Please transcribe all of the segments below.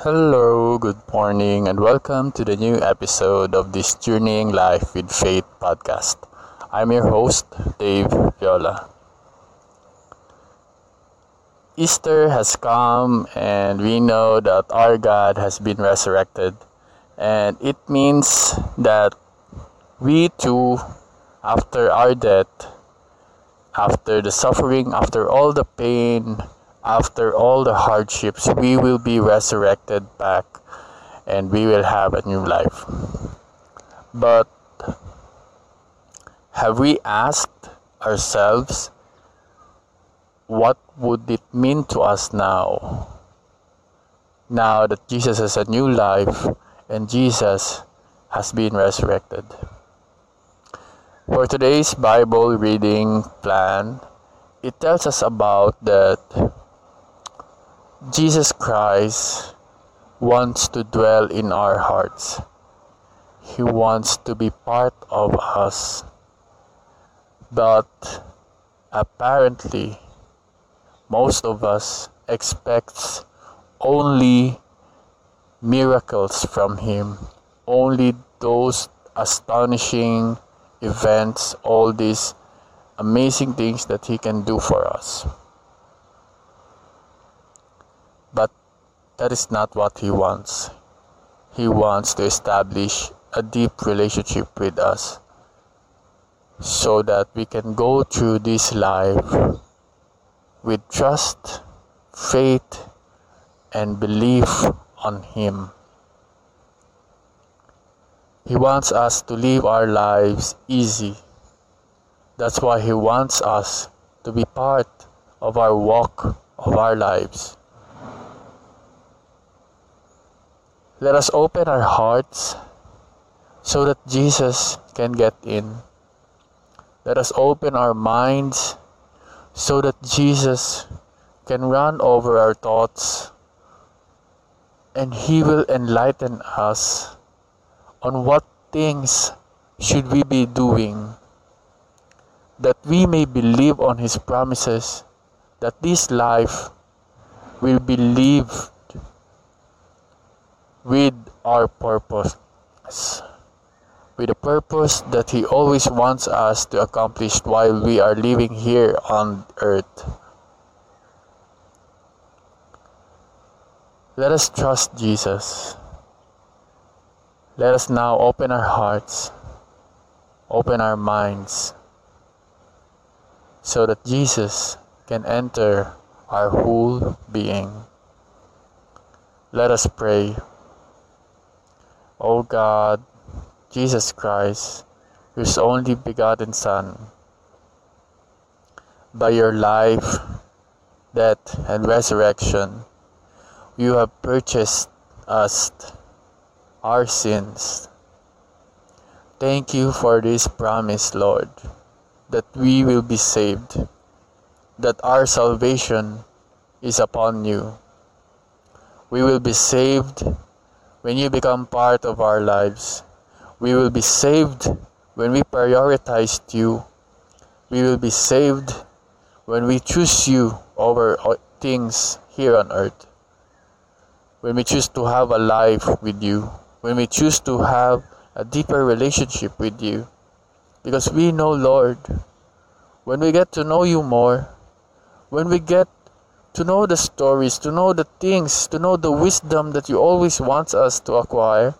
Hello, good morning, and welcome to the new episode of this Journeying Life with Faith podcast. I'm your host, Dave Viola. Easter has come, and we know that our God has been resurrected, and it means that we too, after our death, after the suffering, after all the pain, after all the hardships, we will be resurrected back and we will have a new life. But have we asked ourselves what would it mean to us now? Now that Jesus has a new life and Jesus has been resurrected. For today's Bible reading plan, it tells us about that Jesus Christ wants to dwell in our hearts. He wants to be part of us. But apparently, most of us expects only miracles from him, only those astonishing events, all these amazing things that he can do for us. But that is not what He wants. He wants to establish a deep relationship with us so that we can go through this life with trust, faith, and belief on Him. He wants us to live our lives easy. That's why He wants us to be part of our walk of our lives. Let us open our hearts so that Jesus can get in. Let us open our minds so that Jesus can run over our thoughts and He will enlighten us on what things should we be doing that we may believe on His promises that this life will be lived with our purpose. With a purpose that He always wants us to accomplish while we are living here on earth. Let us trust Jesus. Let us now open our hearts, open our minds, so that Jesus can enter our whole being. Let us pray. O God, Jesus Christ, whose only begotten Son, by your life, death, and resurrection, you have purchased us our sins. Thank you for this promise, Lord, that we will be saved, that our salvation is upon you. We will be saved when you become part of our lives. We will be saved when we prioritize you. We will be saved when we choose you over things here on earth. When we choose to have a life with you. When we choose to have a deeper relationship with you. Because we know, Lord, when we get to know you more, when we get to know the stories, to know the things, to know the wisdom that you always want us to acquire,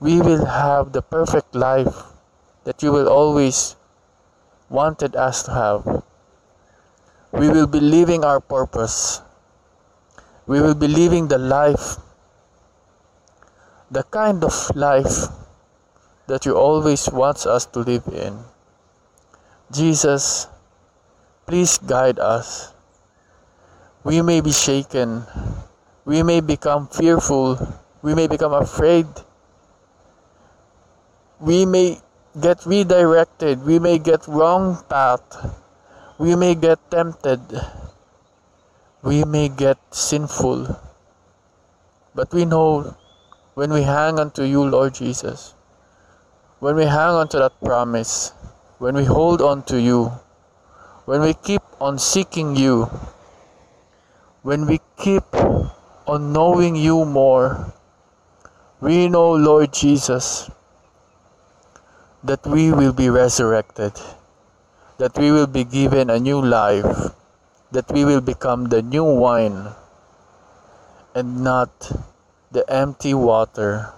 we will have the perfect life that you will always wanted us to have. We will be living our purpose. We will be living the life, the kind of life that you always want us to live in. Jesus, please guide us we may be shaken. We may become fearful. We may become afraid. We may get redirected. We may get wrong path. We may get tempted. We may get sinful. But we know when we hang on to you, Lord Jesus, when we hang on to that promise, when we hold on to you, when we keep on seeking you, when we keep on knowing you more. We know, Lord Jesus, that we will be resurrected, that we will be given a new life, that we will become the new wine and not the empty water,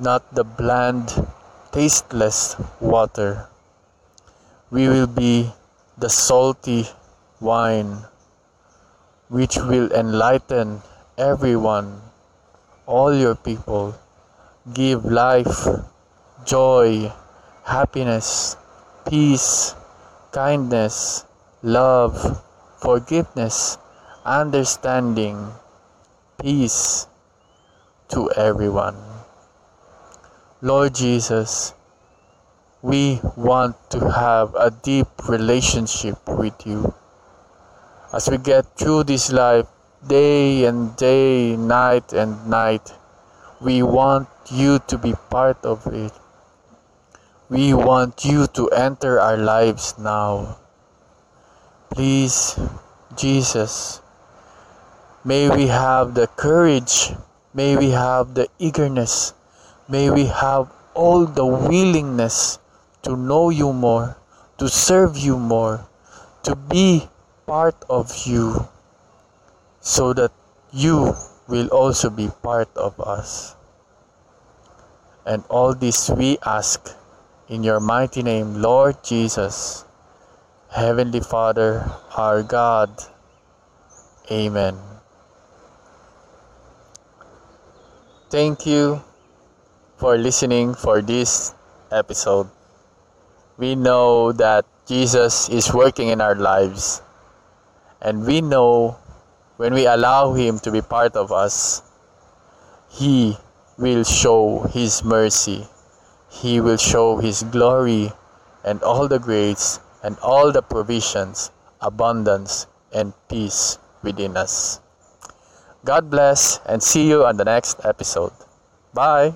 not the bland, tasteless water. We will be the salty wine which will enlighten everyone, all your people. Give life, joy, happiness, peace, kindness, love, forgiveness, understanding, peace to everyone. Lord Jesus, we want to have a deep relationship with you. As we get through this life, day and day, night and night, we want you to be part of it. We want you to enter our lives now. Please, Jesus, may we have the courage, may we have the eagerness, may we have all the willingness to know you more, to serve you more, to be part of you, so that you will also be part of us. And all this we ask in your mighty name, Lord Jesus, Heavenly Father, our God. Amen. Thank you for listening for this episode. We know that Jesus is working in our lives, and we know when we allow Him to be part of us, He will show His mercy, He will show His glory and all the grace and all the provisions, abundance, and peace within us. God bless and see you on the next episode. Bye.